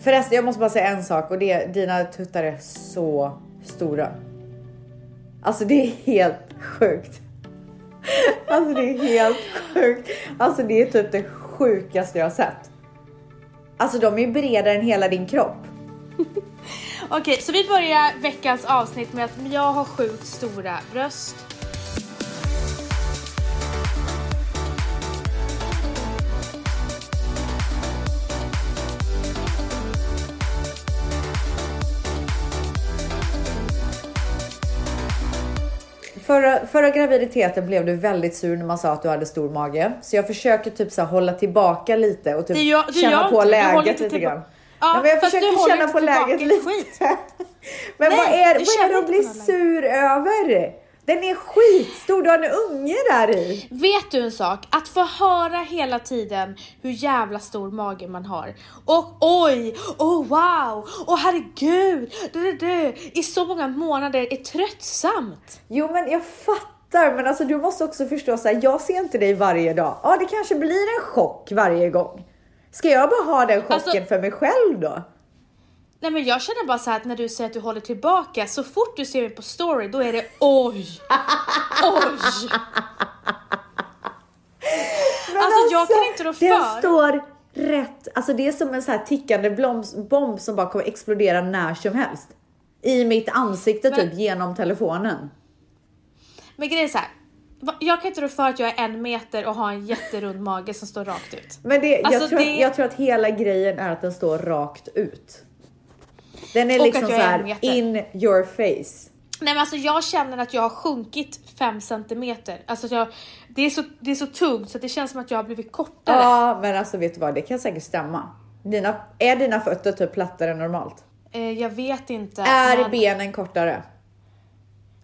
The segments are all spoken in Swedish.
Förresten, jag måste bara säga en sak och det är dina tuttar är så stora. Alltså det är helt sjukt. Alltså det är helt sjukt. Alltså det är typ det sjukaste jag har sett. Alltså de är bredare än hela din kropp. Okej, så vi börjar veckans avsnitt med att jag har sjukt stora bröst. Förra, förra graviditeten blev du väldigt sur när man sa att du hade stor mage. Så jag försöker typ så här hålla tillbaka lite och typ Det gör- det känna på läget lite grann. Ja, Nej, men jag försöker känna på läget lite. Men Nej, vad är, vad är det att bli sur över? Den är skitstor, du har en unge där i. Vet du en sak? Att få höra hela tiden hur jävla stor mage man har. Och oj, oh wow, åh herregud, du, du, du, i så många månader är tröttsamt. Jo men jag fattar, men alltså du måste också förstå så här, jag ser inte dig varje dag. Ja, det kanske blir en chock varje gång. Ska jag bara ha den chocken Alltså- för mig själv då? Nej men jag känner bara så här att när du säger att du håller tillbaka, så fort du ser mig på story då är det oj, oj. Men Alltså, jag kan inte rå Den för. står rätt, alltså det är som en så här tickande bomb som bara kommer explodera när som helst. I mitt ansikte Men- typ genom telefonen. Men grejen är så här. Jag kan inte rå för att jag är en meter och har en jätterund mage som står rakt ut. Men det, Alltså, jag, tror det- att, jag tror att hela grejen är att den står rakt ut. Den är Och liksom så här in your face. Nej men alltså jag känner att jag har sjunkit 5 centimeter. Alltså jag, det, är så, det är så tungt så det känns som att jag har blivit kortare. Ja, men alltså vet du vad? Det kan säkert stämma. Dina, är dina fötter typ plattare än normalt? Eh, jag vet inte. Är men- benen kortare?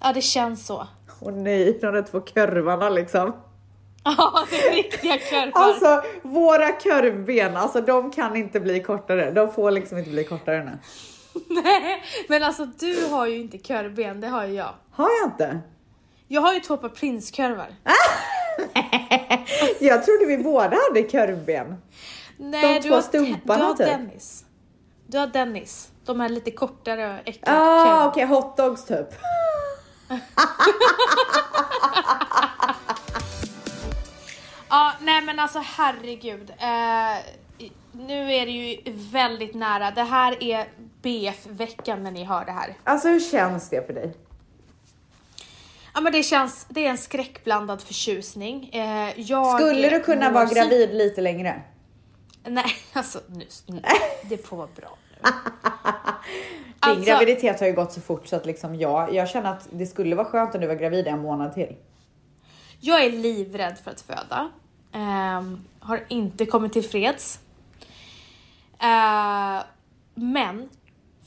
Ja det känns så. Åh nej, de där två kurvarna liksom. Ja det är riktiga kurvor. Alltså våra kurvben, alltså de kan inte bli kortare. De får liksom inte bli kortare nu. Nej men alltså du har ju inte kurvben, det har ju jag. Har jag inte? Jag har ju två par prinskurvar. Jag trodde vi båda hade kurvben. Nej, De två har, stumparna, du har typ. Dennis. Du har Dennis. De är lite kortare och äckliga Ah, okej, hotdogs typ. Ja, nej men alltså herregud. Eh, nu är det ju väldigt nära. Det här är BF-veckan när ni hör det här. Alltså hur känns det för dig? Ja men det känns, det är en skräckblandad förtjusning. Eh, jag Skulle du kunna vara gravid lite längre? Nej, alltså nu, nu, det får vara bra nu. Din Alltså- graviditet har ju gått så fort så att liksom jag, jag känner att det skulle vara skönt om du var gravid en månad till. Jag är livrädd för att föda. Ehm, har inte kommit till freds. Eh, men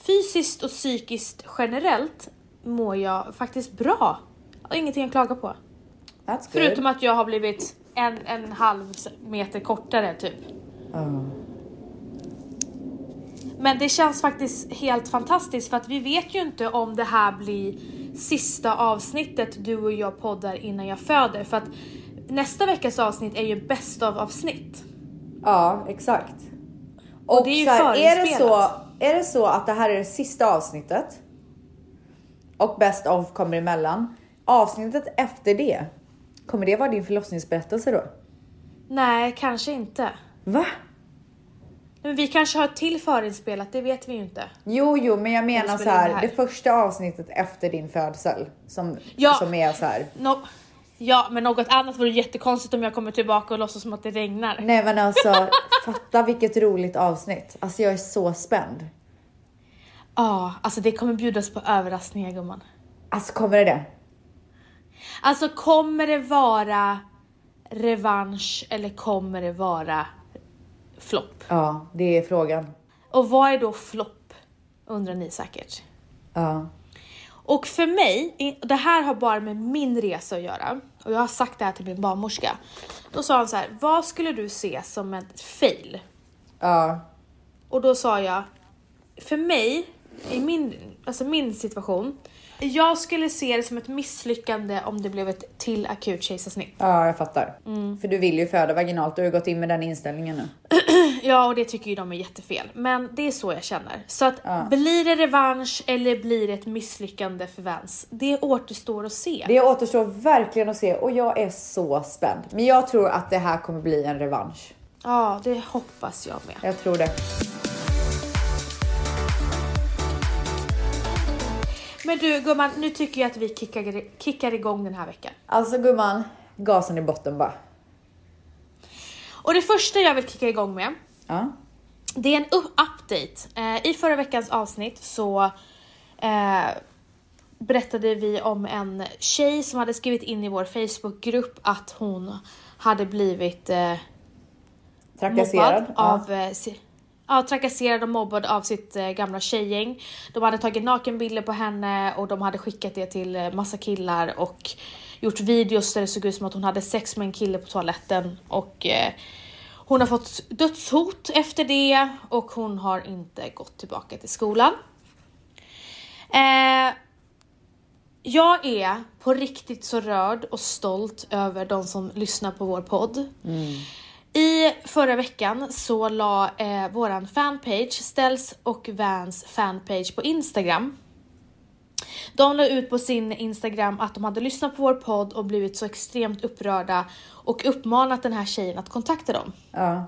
fysiskt och psykiskt generellt mår jag faktiskt bra. Har ingenting att klaga på. Förutom att jag har blivit en, en halv meter kortare typ. Ja. Men det känns faktiskt helt fantastiskt för att vi vet ju inte om det här blir sista avsnittet du och jag poddar innan jag föder. För att nästa veckas avsnitt är ju bäst av avsnitt. Ja, exakt. Och det är ju så här, är, det så. Är det så att det här är det sista avsnittet och Best of kommer emellan. Avsnittet efter det, kommer det vara din förlossningsberättelse då? Nej, kanske inte. Va? Men vi kanske har ett till förinspelat, det vet vi ju inte. Jo, jo, men jag menar så in det här, här. det första avsnittet efter din födsel som, Ja. som är så här. Nå- ja, men något annat vore jättekonstigt om jag kommer tillbaka och låtsas som att det regnar. Nej, men alltså fatta vilket roligt avsnitt. Alltså, jag är så spänd. Ja, alltså det kommer bjudas på överraskningar gumman. Alltså, kommer det det? Alltså kommer det vara revansch eller kommer det vara flopp? Ja, det är frågan. Och vad är då flopp? Undrar ni säkert. Ja. Och för mig, det här har bara med min resa att göra. Och jag har sagt det här till min barnmorska. Då sa hon så här, vad skulle du se som ett fail? Ja. Och då sa jag, för mig, i min, alltså min situation, jag skulle se det som ett misslyckande om det blev ett till akut kejsarsnitt. Ja, jag fattar. Mm. För du vill ju föda vaginalt. Du har ju gått in med den inställningen nu. Ja, och det tycker ju de är jättefel. Men det är så jag känner. Så att Ja. blir det revansch eller blir det ett misslyckande för Vans? Det återstår att se. Det återstår verkligen att se och jag är så spänd. Men jag tror att det här kommer bli en revansch. Ja, det hoppas jag med. Jag tror det. Men du gumman, nu tycker jag att vi kickar, kickar igång den här veckan. Alltså gumman, gasen i botten bara. Och det första jag vill kicka igång med, Ja. det är en up- update. Eh, I förra veckans avsnitt så eh, berättade vi om en tjej som hade skrivit in i vår Facebookgrupp att hon hade blivit eh, Trakasserad. mobbad av eh, Ja, trakasserad och mobbad av sitt eh, gamla tjejgäng. De hade tagit nakenbilder på henne och de hade skickat det till eh, massa killar och gjort videos där det såg ut som att hon hade sex med en kille på toaletten och eh, hon har fått dödshot efter det och hon har inte gått tillbaka till skolan. Eh, jag är på riktigt så rörd och stolt över de som lyssnar på vår podd. Mm. I förra veckan så la eh, våran fanpage, Ställs och Vans fanpage på Instagram. De la ut på sin Instagram att de hade lyssnat på vår podd och blivit så extremt upprörda och uppmanat den här tjejen att kontakta dem. Ja.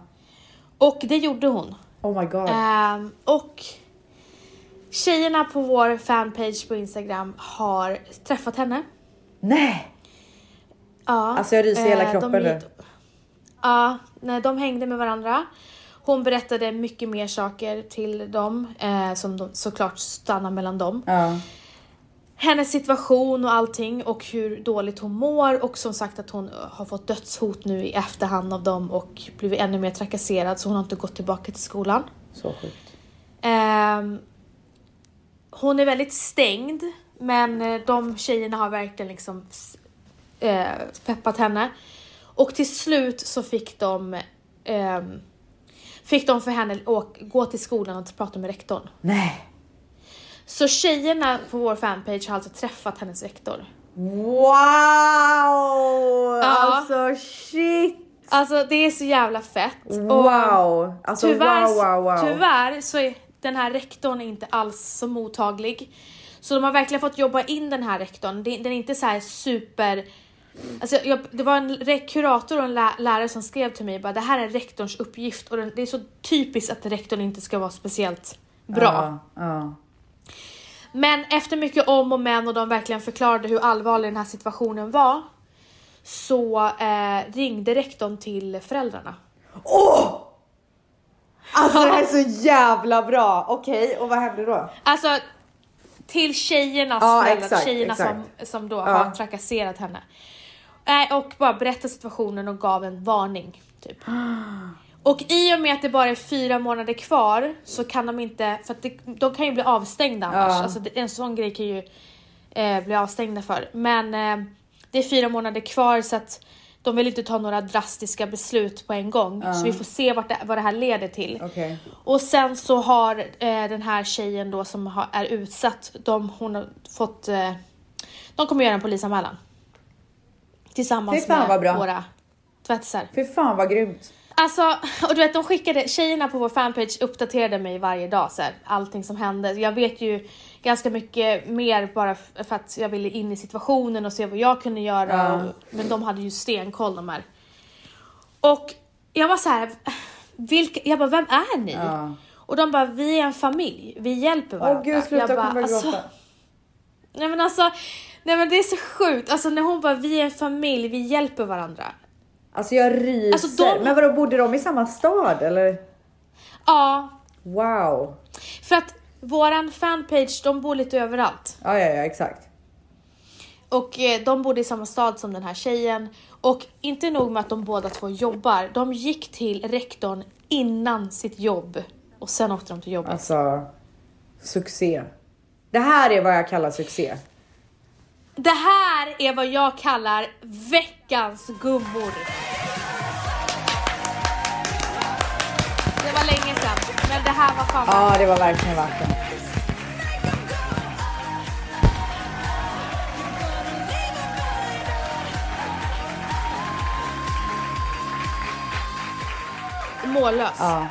Och det gjorde hon. Oh my god. Ehm, och tjejerna på vår fanpage på Instagram har träffat henne. Nej! Ja, Alltså, jag ryser i hela eh, kroppen nu. Ja, nej, de hängde med varandra. Hon berättade mycket mer saker till dem eh, som de, såklart stannar mellan dem. Ja. Hennes situation och allting och hur dåligt hon mår och som sagt att hon eh, har fått dödshot nu i efterhand av dem och blivit ännu mer trakasserad så hon har inte gått tillbaka till skolan. Så sjukt. Ehm, hon är väldigt stängd men eh, de tjejerna har verkligen liksom eh, peppat henne. Och till slut så fick de ehm, fick de för henne åk, gå till skolan och prata med rektorn. Nej. Så tjejerna på vår fanpage har alltså träffat hennes rektor. Wow! Alltså shit! Alltså det är så jävla fett. Wow! Alltså tyvärr, wow, wow, wow. tyvärr så är den här rektorn inte alls så mottaglig. Så de har verkligen fått jobba in den här rektorn. Den är inte så här super... Alltså jag, det var en kurator och en lä- lärare som skrev till mig bara det här är rektorns uppgift och det är så typiskt att rektorn inte ska vara speciellt bra. Ja, ja. Men efter mycket om och men och de verkligen förklarade hur allvarlig den här situationen var så eh, ringde rektorn till föräldrarna. Åh! Alltså det här är så jävla bra. Okej, och vad hände då? Alltså till tjejernas Ja, föräldrar, exakt, tjejerna exakt. som, som då Ja. har trakasserat henne. Eh, och bara berättade situationen och gav en varning. Typ. Och i och med att det bara är fyra månader kvar så kan de inte, för att det, de kan ju bli avstängda annars. Ja. Alltså, en sån grej kan ju eh, bli avstängda för. Men eh, det är fyra månader kvar så att de vill inte ta några drastiska beslut på en gång. Så vi får se vart det, vad det här leder till. Okej. Och sen så har eh, den här tjejen då som har, är utsatt, de, hon har fått, eh, de kommer göra en polisanmälan. Tillsammans med bra. våra tvättisar. Fy fan vad grymt. Alltså, och du vet de skickade, tjejerna på vår fanpage uppdaterade mig varje dag så här, allting som hände. Jag vet ju ganska mycket mer bara för att jag ville in i situationen och se vad jag kunde göra. Ja. Och, men de hade ju stenkoll de här. Och jag var så här, vilka, jag bara vem är ni? Ja. Och de bara vi är en familj, vi hjälper varandra. Åh gud, sluta jag bara, jag kommer alltså, gråta. Nej men alltså, nej men det är så sjukt. Alltså när hon bara vi är en familj, vi hjälper varandra. Alltså jag ryser. Alltså, de- Men vadå, bodde de i samma stad eller? Ja, Wow. för att våran fanpage, de bor lite överallt. Ja, ja, ja, exakt. Och eh, de bodde i samma stad som den här tjejen. Och inte nog med att de båda två jobbar, de gick till rektorn innan sitt jobb. Och sen åkte de till jobbet. Alltså, succé. Det här är vad jag kallar succé. Det här är vad jag kallar veckans gummor. Det var länge sedan, men det här var fan Ja, det var verkligen det. mållös. Ja,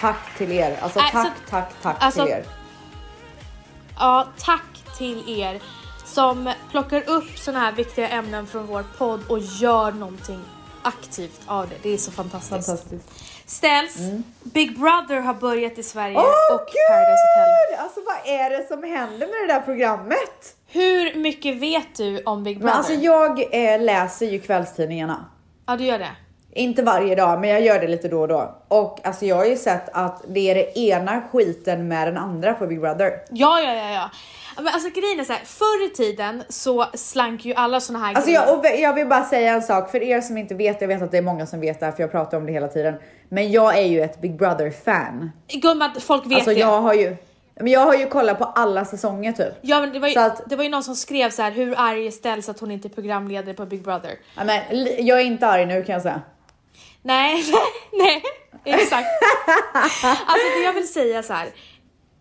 tack till er. Alltså Nej, tack, tack, tack alltså- till er. Ja, tack till er som plockar upp såna här viktiga ämnen från vår podd och gör någonting aktivt av det. Det är så fantastiskt. Fantastiskt. Ställs, Big Brother har börjat i Sverige Åh och Paradise Hotel. Alltså vad är det som händer med det där programmet? Hur mycket vet du om Big Men Brother? alltså jag eh, läser ju kvällstidningarna. Ja, du gör det. Inte varje dag, men jag gör det lite då och då. Och alltså jag har ju sett att det är det ena skiten med den andra på Big Brother. Ja, ja, ja, ja. Men alltså grejen är så här, förr i tiden så slank ju alla såna här Alltså grejer. jag, och jag vill bara säga en sak för er som inte vet, jag vet att det är många som vet det här för jag pratar om det hela tiden. Men jag är ju ett Big Brother fan. Gumman, folk vet Alltså det. jag har ju, men jag har ju kollat på alla säsonger typ. Ja men det var, ju, Så att- det var ju någon som skrev så här hur arg är Ställs att hon inte är programledare på Big Brother. Ja, men, jag är inte arg nu kan jag säga. Nej, nej, exakt. alltså det jag vill säga så här.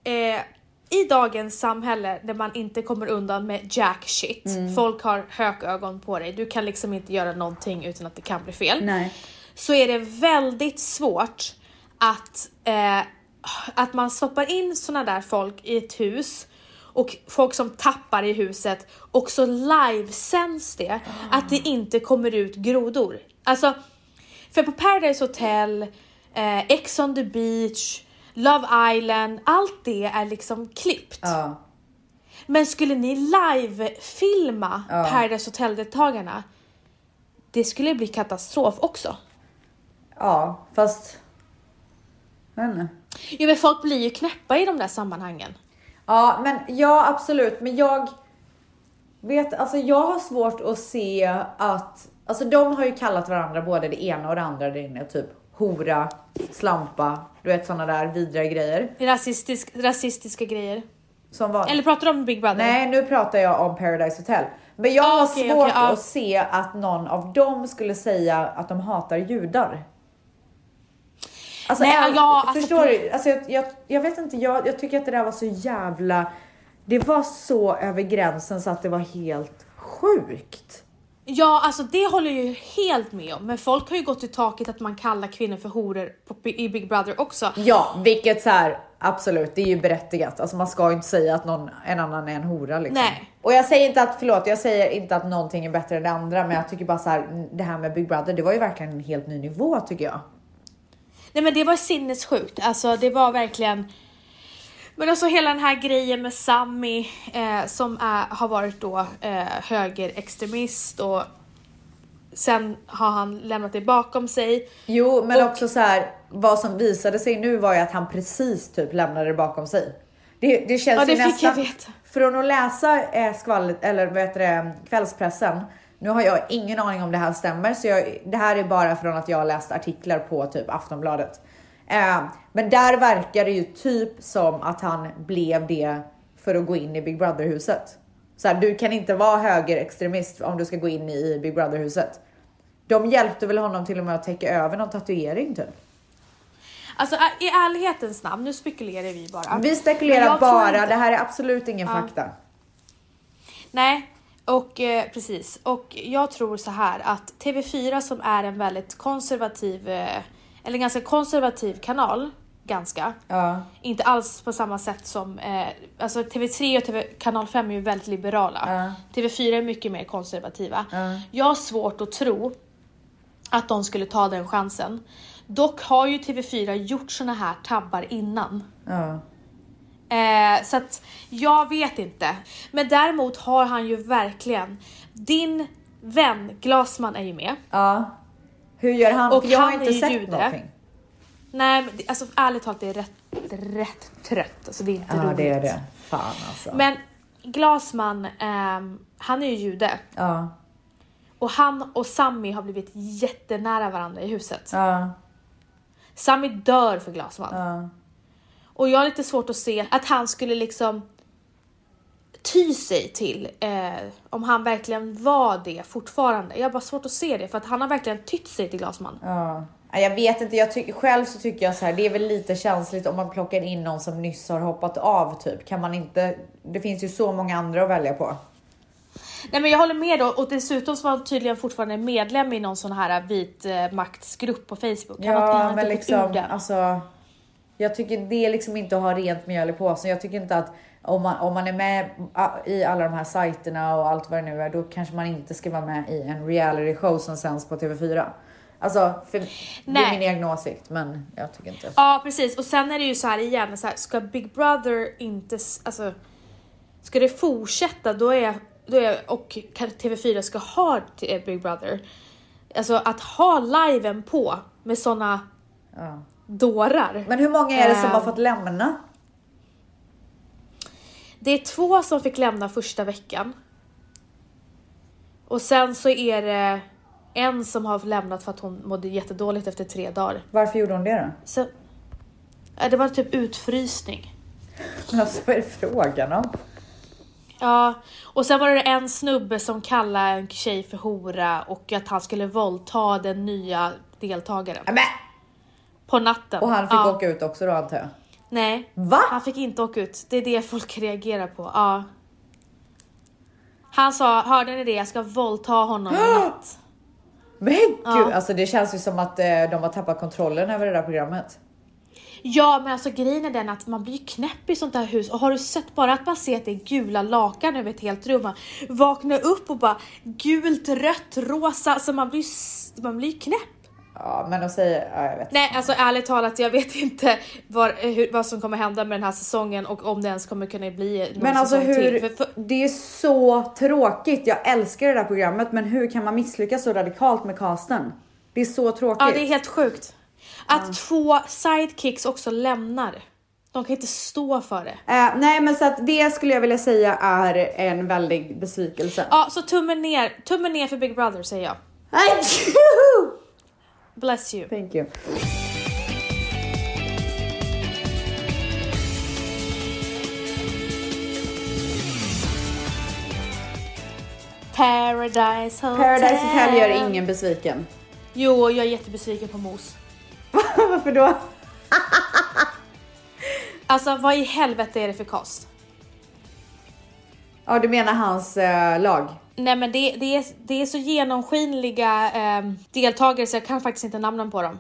Eh, I dagens samhälle där man inte kommer undan med jack shit. Mm. Folk har hökögon på dig. Du kan liksom inte göra någonting utan att det kan bli fel. Nej. Så är det väldigt svårt att, eh, att man stoppar in såna där folk i ett hus och folk som tappar i huset och så livesänds det att det inte kommer ut grodor. Alltså, för på Paradise Hotel, eh, Ex on the beach, Love Island, allt det är liksom klippt. Ja. Men skulle ni live-filma Ja. Paradise Hotel-deltagarna, det skulle bli katastrof också. Ja, fast... Jag vet inte. Jo men folk blir ju knäppa i de där sammanhangen. Ja, men ja absolut, men jag vet, alltså jag har svårt att se att, alltså de har ju kallat varandra både det ena och det andra där inne, typ hora, slampa, du vet sådana där vidriga grejer. Rasistisk, rasistiska grejer. Som var... Eller pratar du om Big Brother? Nej, nu pratar jag om Paradise Hotel. Men jag Ah, har svårt okej, ja. att se att någon av dem skulle säga att de hatar judar. Alltså, Nej, är- ja, alltså, förstår du? Alltså, jag, jag, jag vet inte, jag, jag tycker att det där var så jävla... Det var så över gränsen så att det var helt sjukt. Ja, alltså det håller jag ju helt med om. Men folk har ju gått i taket att man kallar kvinnor för horor på, i Big Brother också. Ja, vilket så här absolut, det är ju berättigat. Alltså man ska ju inte säga att någon, en annan är en hora liksom. Nej. Och jag säger inte att, förlåt, jag säger inte att någonting är bättre än det andra, men jag tycker bara så här, det här med Big Brother, det var ju verkligen en helt ny nivå tycker jag. Nej men det var sinnessjukt. Alltså det var verkligen... Men alltså hela den här grejen med Sammy eh, som är, har varit då eh, högerextremist och sen har han lämnat det bakom sig. Jo, men Och- också så här, vad som visade sig nu var ju att han precis typ lämnade det bakom sig. Det, det känns Ja, det ju nästan, från att läsa eh, skvallret, eller vad heter det, kvällspressen. Nu har jag ingen aning om det här stämmer, så jag, det här är bara från att jag har läst artiklar på typ Aftonbladet. Eh, men där verkar det ju typ som att han blev det för att gå in i Big Brother huset. Så här, du kan inte vara högerextremist om du ska gå in i Big Brother huset. De hjälpte väl honom till och med att täcka över någon tatuering typ. Alltså i ärlighetens namn, nu spekulerar vi bara. Vi spekulerar bara, det här är absolut ingen fakta. Nej, och eh, precis. Och jag tror så här att TV4 som är en väldigt konservativ, eh, eller ganska konservativ kanal, ganska, Ja, inte alls på samma sätt som, eh, alltså TV3 och TV, kanal 5 är ju väldigt liberala. Ja. TV4 är mycket mer konservativa. Ja. Jag har svårt att tro att de skulle ta den chansen. Dock har ju TV4 gjort såna här tabbar innan. ja. Eh, så att jag vet inte. Men däremot har han ju verkligen, din vän Glasman är ju med. ja. Hur gör han? Och För jag har han inte är ju sett jude. någonting. Nej men alltså ärligt talat det är rätt, rätt trött. Alltså det är inte Ja, roligt. det är det. Fan alltså. Men Glasman, ehm, han är ju jude. Ja, Och han och Sammy har blivit jättenära varandra i huset. ja, Sammy dör för Glasman. ja. Och jag har lite svårt att se att han skulle liksom ty sig till eh, om han verkligen var det fortfarande. Jag har bara svårt att se det för att han har verkligen tytt sig till Glasman. ja. Ja, Jag vet inte, jag tycker själv så tycker jag så här, det är väl lite känsligt om man plockar in någon som nyss har hoppat av typ. Kan man inte? Det finns ju så många andra att välja på. Nej men jag håller med då och dessutom så var han tydligen fortfarande medlem i någon sån här vit eh, maktsgrupp på Facebook. Han Ja, men liksom alltså. Jag tycker det är liksom inte att ha rent mjöl i påsen. Jag tycker inte att om man, om man är med i alla de här sajterna och allt vad det nu är, då kanske man inte ska vara med i en reality show som sänds på TV4. Alltså, för det är min egen åsikt, men jag tycker inte. Ja precis och sen är det ju så här igen, så här, ska Big Brother inte, alltså ska det fortsätta då är, då är och TV4 ska ha eh, Big Brother, alltså att ha liven på med såna Ja. dårar. Men hur många är det som Ehm. har fått lämna? Det är två som fick lämna första veckan. Och sen så är det en som har lämnat för att hon mådde jättedåligt efter tre dagar. Varför gjorde hon det då? Så, det var typ utfrysning. Men alltså, vad är det frågan om? Ja, och sen var det en snubbe som kallade en tjej för hora och att han skulle våldta den nya deltagaren Nämen! på natten. Och han fick ja. åka ut också då antar jag? Nej, Va? han fick inte åka ut. Det är det folk reagerar på. Ja. Han sa, hörde ni det? Jag ska våldta honom i natt. Men gud, Ja. alltså det känns ju som att eh, de har tappat kontrollen över det där programmet. Ja men alltså grejen är den att man blir ju knäpp i sånt här hus och har du sett bara att man ser att det är gula lakan över ett helt rum, man vaknar upp och bara gult, rött, rosa, alltså man blir, man blir knäpp. Ja, men de säger, ja, jag vet. Nej alltså ärligt talat jag vet inte vad, hur, vad som kommer hända med den här säsongen och om det ens kommer kunna bli någon Men alltså hur, till. För, för, det är så tråkigt. Jag älskar det där programmet, men hur kan man misslyckas så radikalt med casten? Det är så tråkigt. ja det är helt sjukt. Att två sidekicks också lämnar. De kan inte stå för det. Eh, nej, men så att det skulle jag vilja säga är en väldig besvikelse. Ja så tummen ner, tummen ner för Big Brother säger jag. Bless you. Thank you. Paradise Hotel. Paradise Hotel gör ingen besviken. Jo, jag är jättebesviken på Mos. Varför då? Alltså vad i helvete är det för cast? Ja, du menar hans eh, lag? Nej men det, det, är, det är så genomskinliga eh, deltagare så jag kan faktiskt inte namnen på dem.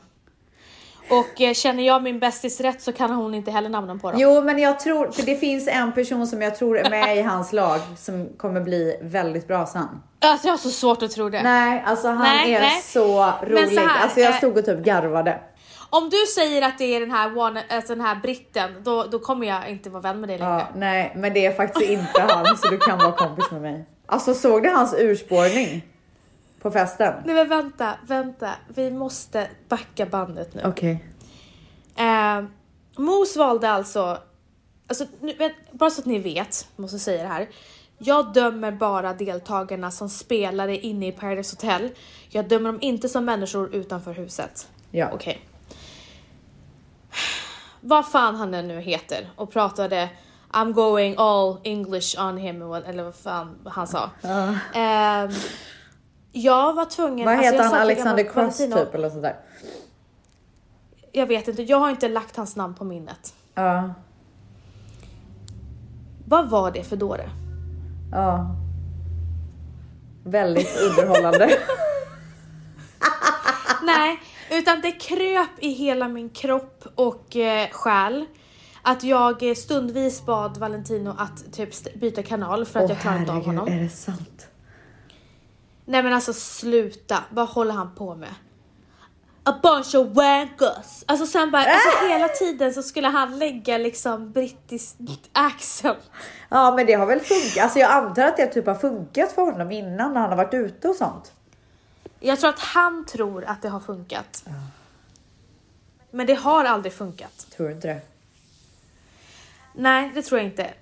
Och eh, känner jag min bästis rätt så kan hon inte heller namnen på dem. Jo, men jag tror, för det finns en person som jag tror är med i hans lag som kommer bli väldigt bra sen. Alltså jag har så svårt att tro det. Nej, alltså han Nej, är nej. så rolig. så här, alltså jag eh, stod och typ garvade. Om du säger att det är den här, one, alltså den här britten, då, då kommer jag inte vara vän med dig längre. Ja, nej, men det är faktiskt inte han så du kan vara kompis med mig. Alltså såg du hans urspårning? På festen? Nej men vänta, vänta. Vi måste backa bandet nu. Okej. Eh, Mos valde alltså, alltså nu, bara så att ni vet, måste säga det här. Jag dömer bara deltagarna som spelare inne i Paradise Hotel. Jag dömer dem inte som människor utanför huset. Ja. Okej. Vad fan han nu heter och pratade I'm going all English on him eller vad fan han sa. Ja. Ehm, jag var tvungen... Vad alltså, heter jag han? Alexander Cross typ eller sådär? Jag vet inte, jag har inte lagt hans namn på minnet. Ja. Vad var det för dåre? Ja. Väldigt underhållande. Nej, utan det kröp i hela min kropp och eh, själ. Att jag eh, stundvis bad Valentino att typ byta kanal för att Åh jag klarade inte av honom. är det sant? Nej men alltså sluta, vad håller han på med? A bunch of wankers. Alltså sen bara, alltså hela tiden så skulle han lägga liksom brittisk accent. Ja men det har väl funkat. Alltså jag antar att det typ har funkat för honom innan när han har varit ute och sånt. Jag tror att han tror att det har funkat. Men det har aldrig funkat. Tror du inte det? Nej, det tror jag inte.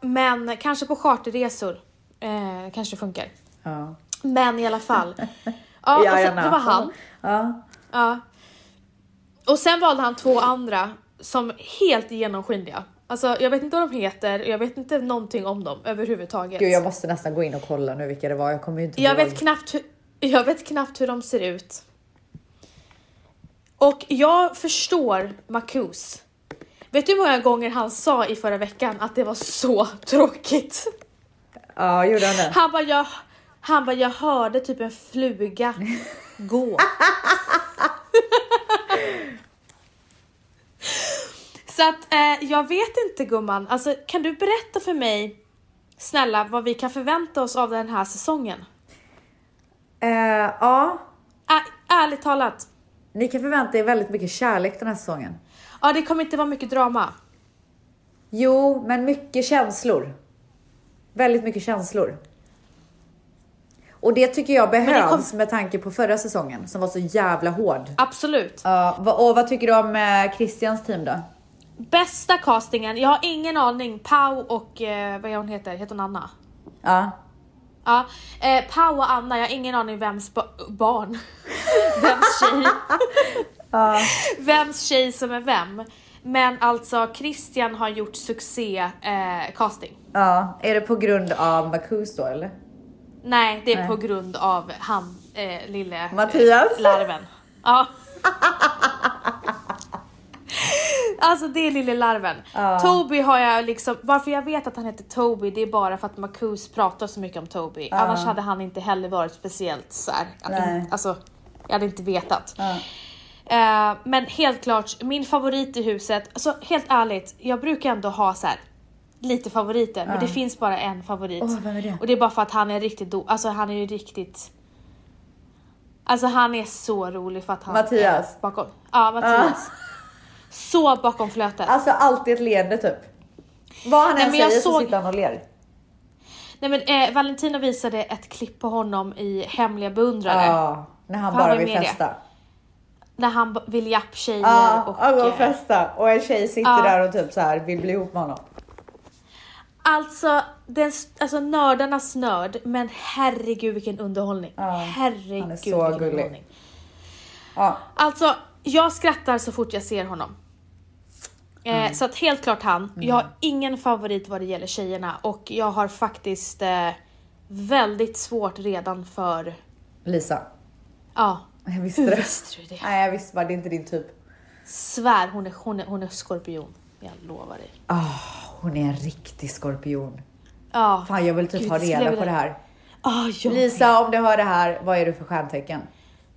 Men kanske på charterresor eh, kanske det funkar. Ja. Men i alla fall. Ja, och sen, det var han. Ja. Ja. Och sen valde han två andra som helt genomskinliga. Alltså jag vet inte vad de heter, jag vet inte någonting om dem överhuvudtaget. Gud jag måste nästan gå in och kolla nu vilka det var. Jag kommer ju inte jag, ihåg. vet knappt hur, jag vet knappt hur de ser ut. Och jag förstår Marcus. Vet du hur många gånger han sa i förra veckan att det var så tråkigt? Ja gjorde han det? Han bara, jag, han bara, jag hörde typ en fluga gå. Så att eh, jag vet inte gumman, alltså kan du berätta för mig snälla vad vi kan förvänta oss av den här säsongen? Eh, ja, Ä- ärligt talat. ni kan förvänta er väldigt mycket kärlek den här säsongen. Ja, det kommer inte vara mycket drama. Jo, men mycket känslor. Väldigt mycket känslor. Och det tycker jag behövs kom- med tanke på förra säsongen som var så jävla hård. Absolut. Va- och vad tycker du om eh, Christians team då? Bästa castingen, jag har ingen aning. Pau och eh, vad är hon heter? Heter hon Anna? Ja. Ja, eh, Pau och Anna, jag har ingen aning vems ba- barn, vems tjej, vems tjej som är vem. Men alltså Christian har gjort succé eh, casting. ja. Är det på grund av Marcus då eller? Nej, det är Nej. på grund av han eh, lille Mattias? Eh, larven. Ja. Alltså det är lille larven. Ja. Toby har jag liksom, varför jag vet att han heter Toby det är bara för att Marcus pratar så mycket om Toby. Annars hade han inte heller varit speciellt så här. Nej. Alltså, jag hade inte vetat. Ja. Eh, men helt klart, min favorit i huset, alltså helt ärligt, jag brukar ändå ha så här lite favoriter, men det finns bara en favorit. Åh, vem är det? Och det är bara för att han är riktigt do- alltså han är ju riktigt Alltså han är så rolig för att han Mattias? är bakom, ja Mattias. Så bakom flötet. Alltså alltid ett leende typ. Vad han Nej, än men jag säger så såg- sitter han och ler. Nej men eh, Valentino visade ett klipp på honom i Hemliga beundrare. Ja, när han För han bara ju vill i det. festa. När han vill japp tjejer Ja, och... går och eh, festa och en tjej sitter Ja. där och typ så här vill bli ihop med honom. Alltså, den, alltså nördarnas nörd, men herregud vilken underhållning. Ja, herregud han är så vilken gullig. underhållning. Ja, Alltså, jag skrattar så fort jag ser honom. Eh, Så att helt klart han. Jag har ingen favorit vad det gäller tjejerna och jag har faktiskt eh, väldigt svårt redan för, Lisa. ja, Jag visste hur det. visste du det? Nej, jag visste bara det är inte din typ. Svär, hon är, hon är, hon är skorpion. Jag lovar dig. Ah, hon är en riktig skorpion. Ja. Fan, jag vill typ Gud, skulle reda på det här. Jag Lisa, om du hör det här, vad är du för stjärntecken?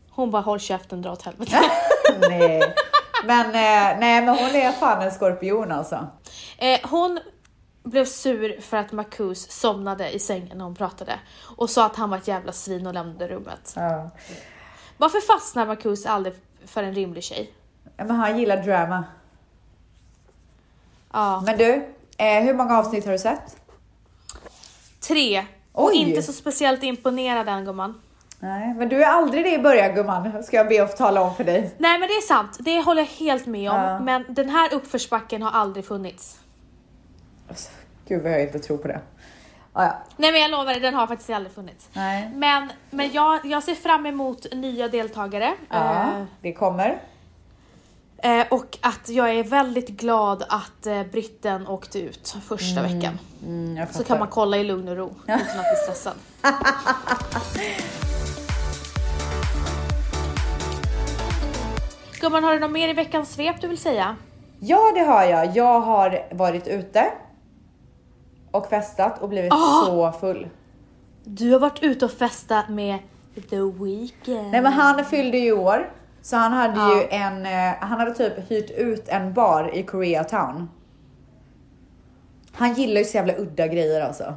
Hon bara håll käften, dra åt helvete. nej. Men, eh, nej, men hon är fan en skorpion alltså. Eh, hon blev sur för att Marcus somnade i sängen när hon pratade och sa att han var ett jävla svin och lämnade rummet. Ja. Varför fastnar Marcus aldrig för en rimlig tjej? Men han gillar drama. Ja, Men du, eh, hur många avsnitt har du sett? tre. Och Oj. inte så speciellt imponerad än gumman. Nej, men du är aldrig det i början gumman, ska jag be att tala om för dig. Nej men det är sant, det håller jag helt med om. Ja. Men den här uppförsbacken har aldrig funnits. Alltså, Gud vad jag inte tror på det. Ah, ja. Nej men jag lovar dig, den har faktiskt aldrig funnits. Nej. Men, men jag, jag ser fram emot nya deltagare. Ja, Eh, det kommer. Eh, och att jag är väldigt glad att eh, britten åkte ut första veckan. Mm, Så kan man kolla i lugn och ro utan att bli stressad. Gumman, har du något mer i veckans svep du vill säga? Ja, det har jag. Jag har varit ute och festat och blivit Ah! så full. Du har varit ute och festat med The Weeknd. Nej, men han fyllde ju år, så han hade Ja. ju en. Eh, han hade typ hyrt ut en bar i Koreatown. Han gillar ju så jävla udda grejer alltså.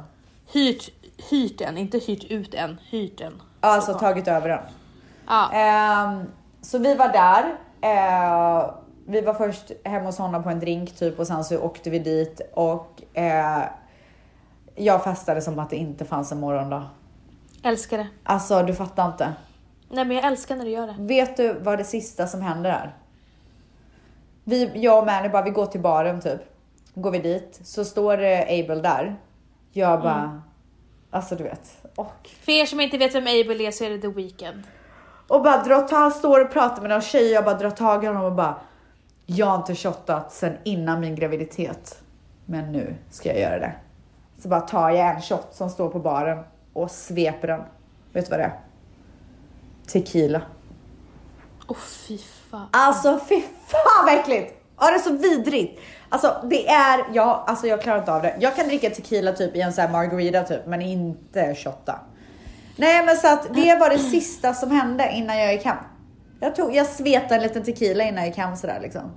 Hyrt, hyrt en, inte hyrt ut en, hyrt en. Alltså tagit över den. Ja. Ehm, så vi var där. Eh, vi var först hemma hos honom på en drink typ och sen så åkte vi dit och eh, jag festade som att det inte fanns en morgondag. Älskar det. Alltså du fattar inte. Nej men jag älskar när du gör det. Vet du vad det sista som händer är? Vi, jag och Mani bara, vi går till baren typ. Går vi dit så står Abel där. Jag bara, alltså du vet. Och För er som inte vet vem Abel är så är det The Weeknd. Och bara drar tag, står och pratar med någon tjej jag bara drar tag i honom och bara Jag har inte shottat sen innan min graviditet. Men nu ska jag göra det. Så bara tar jag en shot som står på baren och sveper den. Vet du vad det är? Tequila. Åh fy fan. Alltså fy fan vad äckligt! Ja det är så vidrigt. Alltså det är, ja, alltså jag klarar inte av det. Jag kan dricka tequila typ i en sån här margarita typ, men inte shotta. Nej men så att det var det sista som hände innan jag gick hem. Jag, tog, jag svepte en liten tequila innan jag gick hem sådär liksom.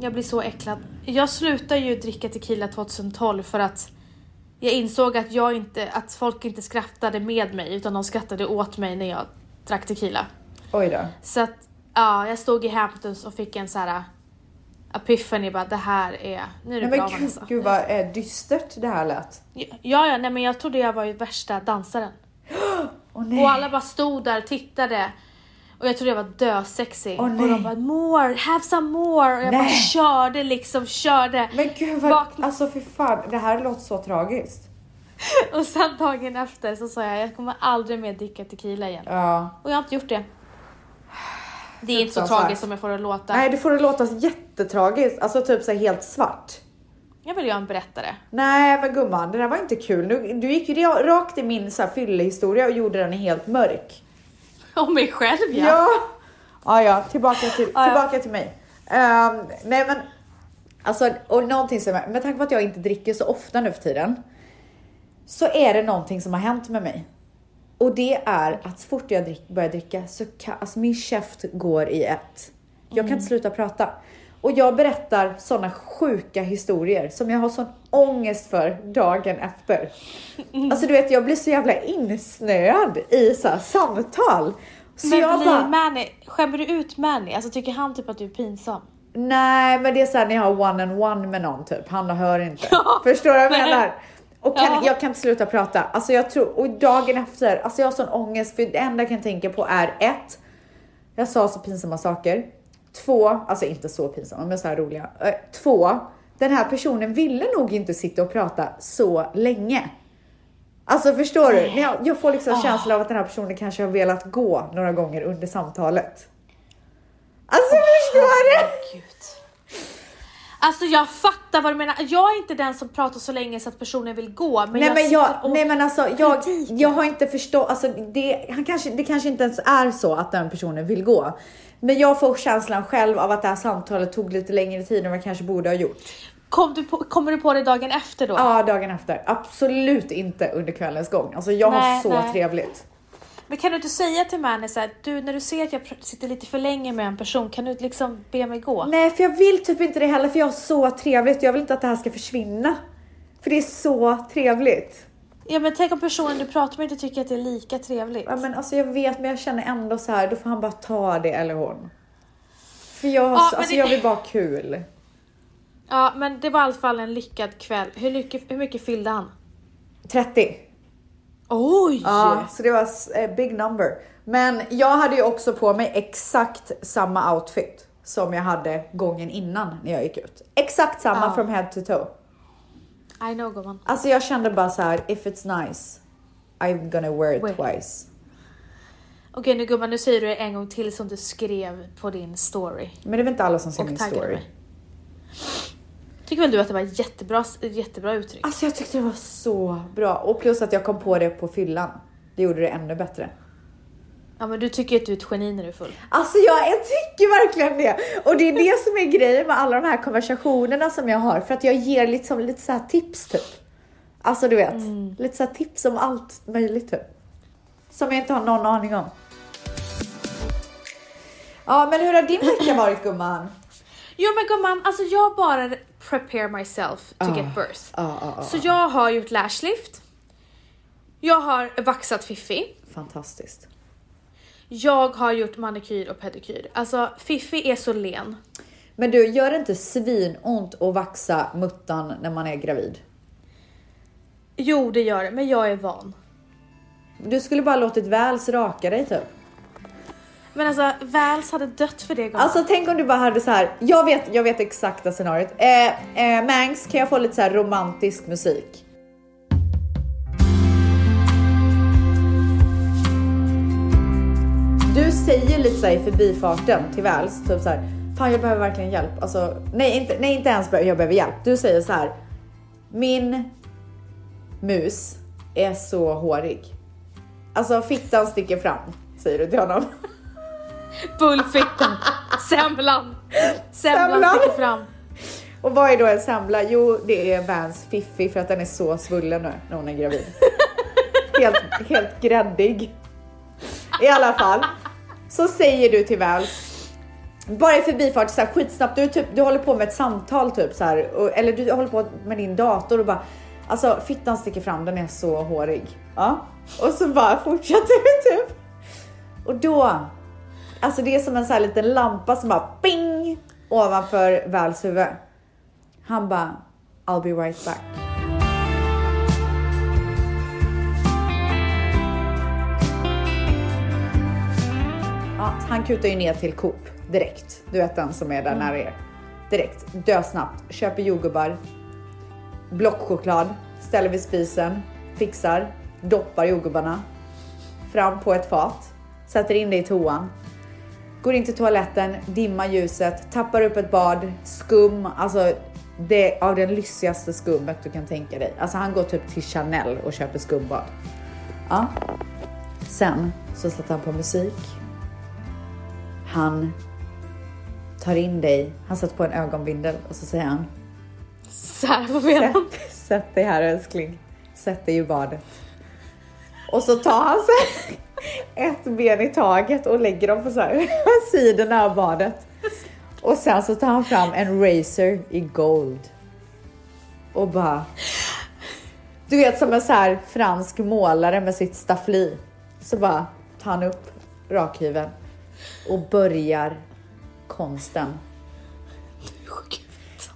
Jag blir så äcklad. Jag slutade ju dricka tequila 2012 för att jag insåg att, jag inte, att folk inte skrattade med mig utan de skrattade åt mig när jag drack tequila. Oj då. Så att ja, jag stod i Hamptons och fick en så här epiphany bara det här är, nu är det Nej, bra men gud, Vanessa. gud vad eh, dystert det här lät. Ja, ja, nej men jag trodde jag var ju värsta dansaren. Åh nej. Och alla bara stod där och tittade. Och jag trodde jag var dösexig. Åh, och de bara more, have some more. Och jag bara Nej. körde liksom, körde. Men gud vad, Vakna- alltså för fan, det här låter så tragiskt. Och sen dagen efter så sa jag jag kommer aldrig mer dricka tequila igen. Ja. Och jag har inte gjort det. Det är inte så tragiskt som jag får det att låta. Nej, det får det låta jättetragiskt, alltså typ så helt svart. Jag vill göra en berättare. Nej men gumman, det där var inte kul. Du, du gick ju ra- rakt i min så här fyllehistoria och gjorde den helt mörk. Om mig själv ja. Ja. Ja, ja, tillbaka till, Ja, ja. tillbaka till mig. Ehm, nej men, alltså, och någonting som, med tanke på att jag inte dricker så ofta nu för tiden, så är det någonting som har hänt med mig. Och det är att så fort jag drick, börjar dricka så kan, alltså min käft går i ett. Jag kan inte sluta prata. Och jag berättar sådana sjuka historier som jag har sån ångest för dagen efter. Alltså du vet, jag blir så jävla insnöad i så här samtal. Så Men jag bara, Manny, skämmer du ut Manny? Alltså tycker han typ att du är pinsam? nej men det är såhär när jag har one and one med någon typ, han hör inte. Ja. Förstår du vad jag menar? Och kan, Ja. jag kan inte sluta prata. Alltså jag tror, och dagen efter, alltså jag har sån ångest för det enda jag kan tänka på är ett, jag sa så pinsamma saker. Två, alltså inte så pinsamma men så här roliga. Eh, Två, den här personen ville nog inte sitta och prata så länge. Alltså förstår du? Jag, jag får liksom Ah. känslan av att den här personen kanske har velat gå några gånger under samtalet. Alltså förstår du? Gud. Alltså jag fattar vad du menar. Jag är inte den som pratar så länge så att personen vill gå. Men nej jag men jag, och nej men alltså jag, jag har inte förstått, alltså det, han kanske, det kanske inte ens är så att den personen vill gå. Men jag får känslan själv av att det här samtalet tog lite längre tid än vad jag kanske borde ha gjort. Kom du på, kommer du på det dagen efter då? Ja, dagen efter. Absolut inte under kvällens gång. Alltså jag har Nej, så nej. trevligt. Men kan du inte säga till Manny så här, du när du ser att jag sitter lite för länge med en person, kan du liksom be mig gå? Nej, för jag vill typ inte det heller för jag har så trevligt. Jag vill inte att det här ska försvinna. För det är så trevligt. Ja men tänk om personen du pratar med inte tycker att det är lika trevligt. Ja, men alltså jag vet, men jag känner ändå så här, då får han bara ta det eller hon. För jag, Ja, alltså det- jag vill bara ha kul. Ja men det var i alla fall en lyckad kväll. Hur mycket, hur mycket fyllde han? 30. Oj! Ja, så det var eh, big number. Men jag hade ju också på mig exakt samma outfit som jag hade gången innan när jag gick ut. Exakt samma Ja. from head to toe. I know gumman. Alltså jag kände bara så här: if it's nice, I'm gonna wear it Wait. twice. Okej nu gumman, nu säger du det en gång till som du skrev på din story. Men det är väl inte alla som ser Och min taggade story. mig. Tycker väl du att det var ett jättebra, ett jättebra uttryck? Alltså jag tyckte det var så bra. Och plus att jag kom på det på fyllan. Det gjorde det ännu bättre. Ja men du tycker att du är ett geni när du är full. Alltså jag, jag tycker verkligen det. Och det är det som är grejen med alla de här konversationerna som jag har. För att jag ger liksom lite så tips typ. Alltså du vet, lite så här tips om allt möjligt typ. Som jag inte har någon aning om. Ja men hur har din vecka varit gumman? Jo men gumman, alltså jag bara prepare myself to Ah. get birth. Ja, ja. Så jag har gjort lashlift. Jag har vaxat Fiffi. Fantastiskt. Jag har gjort manikyr och pedikyr. Alltså Fiffi är så len. Men du, gör det inte svinont att vaxa muttan när man är gravid? Jo det gör det, men jag är van. Du skulle bara låtit Väls raka dig typ. Men alltså Vals hade dött för det gumman. Alltså tänk om du bara hade så här. Jag vet, jag vet exakta scenariot. Eh, eh, Mangs, kan jag få lite så här romantisk musik? Du säger lite så här i förbifarten till Väls, typ så här. Fan jag behöver verkligen hjälp. Alltså, nej, inte, nej inte ens jag behöver hjälp. Du säger så här. Min mus är så hårig. Alltså fittan sticker fram, säger du till honom. Bullfitten, semlan. Semlan Semlan. sticker fram. Och vad är då en semla? Jo, det är Vans Fiffi för att den är så svullen nu när hon är gravid. Helt, helt gräddig. I alla fall så säger du till Vals. Bara i förbifart så här, skitsnabbt. Du, typ, du håller på med ett samtal typ så här, och, eller du håller på med din dator och bara alltså fittan sticker fram. Den är så hårig. Ja, och så bara fortsätter du typ. Och då, alltså det är som en så här liten lampa som bara ping ovanför Vals huvud. Han bara I'll be right back. Han kutar ju ner till Coop direkt. Du vet den som är där nära er. Direkt, dö snabbt, köper jordgubbar, blockchoklad, ställer vid spisen, fixar, doppar jordgubbarna, fram på ett fat, sätter in det i toan, går in till toaletten, dimmar ljuset, tappar upp ett bad, skum, alltså det av den lyssigaste skummet du kan tänka dig. Alltså han går typ till Chanel och köper skumbad. Ja. Sen så sätter han på musik. Han tar in dig, han sätter på en ögonbindel och så säger han Såhär på benen. Sätt, sätt dig här älskling. Sätt dig i badet. Och så tar han sig ett ben i taget och lägger dem på så här sidorna av badet. Och sen så tar han fram en racer i gold. Och bara... Du vet som en så här fransk målare med sitt staffli. Så bara tar han upp rakhyveln och börjar konsten.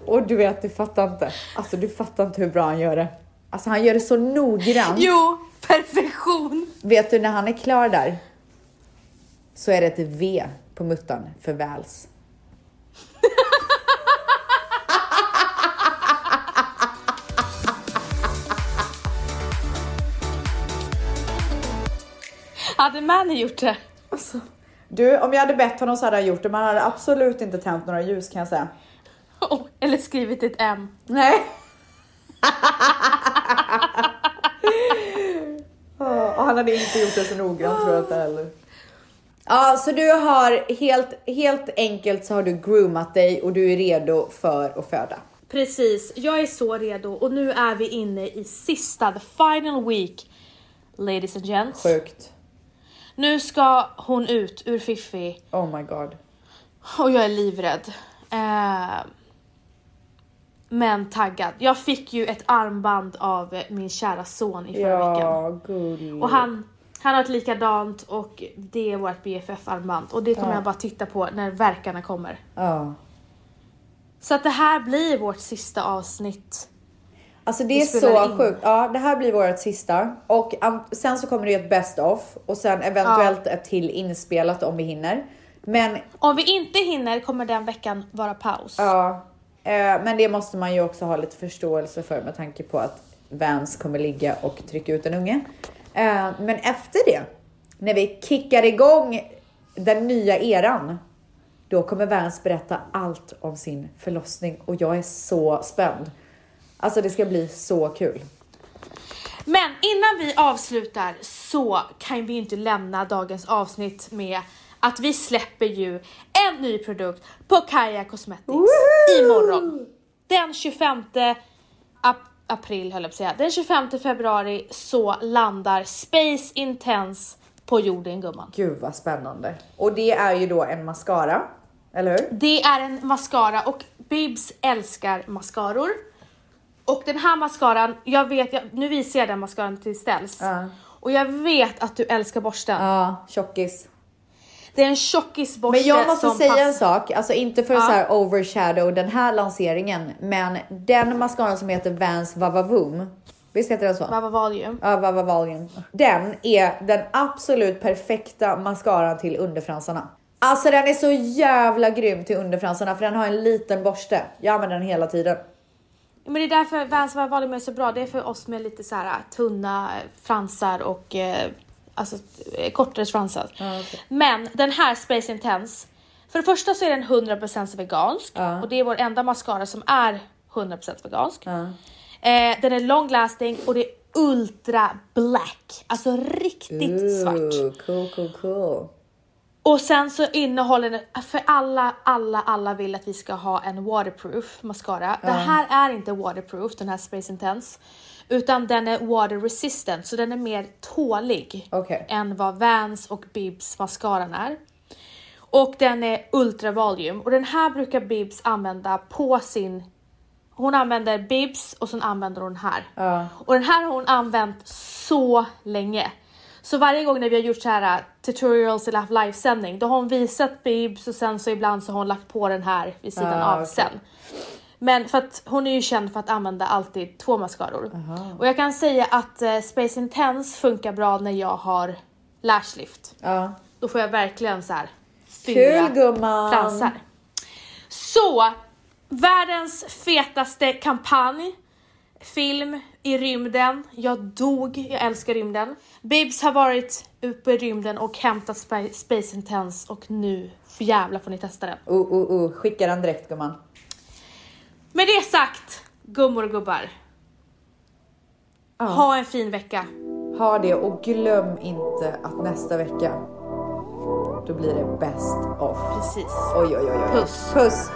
Och du vet, du fattar inte. Alltså du fattar inte hur bra han gör det. Alltså han gör det så noggrant. Jo, perfektion. Vet du när han är klar där? Så är det ett V på muttan för Vals. Hade Manny gjort det? Alltså, du, om jag hade bett honom så hade han gjort det, men han hade absolut inte tänt några ljus kan jag säga. Oh, eller skrivit ett M. Nej. Ja, Och han hade inte gjort det så noggrant tror jag inte heller. Ja, så du har helt, helt enkelt så har du groomat dig och du är redo för att föda. Precis, jag är så redo och nu är vi inne i sista, the final week. Ladies and gents. Sjukt. Nu ska hon ut ur Fiffi Oh my god. och jag är livrädd. Eh, men taggad. Jag fick ju ett armband av min kära son i förra veckan. Ja, gulligt. Och han, han har ett likadant och det är vårt BFF-armband. Och det kommer Ja. jag bara titta på när verkarna kommer. Ja. Så att det här blir vårt sista avsnitt. Alltså det är så in. sjukt. Ja, det här blir vårt sista och am- sen så kommer det ett best of och sen eventuellt ett till inspelat om vi hinner. Men Om vi inte hinner kommer den veckan vara paus. ja, eh, men det måste man ju också ha lite förståelse för med tanke på att Vans kommer ligga och trycka ut en unge. Eh, men efter det, när vi kickar igång den nya eran, då kommer Vans berätta allt om sin förlossning och jag är så spänd. Alltså det ska bli så kul. Men innan vi avslutar så kan vi inte lämna dagens avsnitt med att vi släpper ju en ny produkt på Kaja Cosmetics Woohoo! imorgon. Den 25 ap- april höll jag på att säga. Den 25 februari så landar Space Intense på jorden gumman. Gud vad spännande. Och det är ju då en mascara, eller hur? Det är en mascara och Bibs älskar mascaror. Och den här mascaran, jag vet, jag, nu visar jag den mascaran till ställs. Ja. Och jag vet att du älskar borsten. Ja, tjockis. Det är en tjockisborste Men jag måste säga en pass- sak, alltså inte för att Ja. så här overshadow den här lanseringen, men den mascaran som heter Vans Vavavoom, visst heter den så? Vava Valium. Ja, Vava Volume. Den är den absolut perfekta mascaran till underfransarna. Alltså den är så jävla grym till underfransarna för den har en liten borste. Jag använder den hela tiden. Men det är därför Vans Vava Valium är så bra. Det är för oss med lite så här tunna fransar och eh, alltså eh, kortare fransar. Men den här Space Intense. För det första så är den 100% vegansk Ja. och det är vår enda mascara som är 100% vegansk. Ja. Eh, den är long lasting och det är ultra black. Alltså riktigt svart. Ooh, cool, cool, cool. Och sen så innehåller den, för alla, alla, alla vill att vi ska ha en waterproof mascara. Den här är inte waterproof, den här Space Intense. Utan den är water resistant, så den är mer tålig Okej. än vad Vans och Bibs mascaran är. Och den är ultra volume och den här brukar Bibs använda på sin hon använder bibs och sen använder hon den här. Ja. Och den här har hon använt så länge. Så varje gång när vi har gjort så här uh, tutorials eller haft livesändning, då har hon visat bibs och sen så ibland så har hon lagt på den här vid sidan Ah, av okej. sen. Men för att hon är ju känd för att använda alltid två mascaror. Och jag kan säga att eh, Space Intense funkar bra när jag har lash lift. Ja. Då får jag verkligen så här Kul gumman! fransar. Så, världens fetaste kampanj. Film i rymden. Jag dog, jag älskar rymden. Bibs har varit uppe i rymden och hämtat Spa- Space Intense och nu för jävlar får ni testa den. Uh, uh, uh. Skicka den direkt gumman. Med det sagt, gummor och gubbar. Ja. Ha en fin vecka. Ha det och glöm inte att nästa vecka då blir det best of. Precis. Oj, oj, oj, oj. Puss. Puss.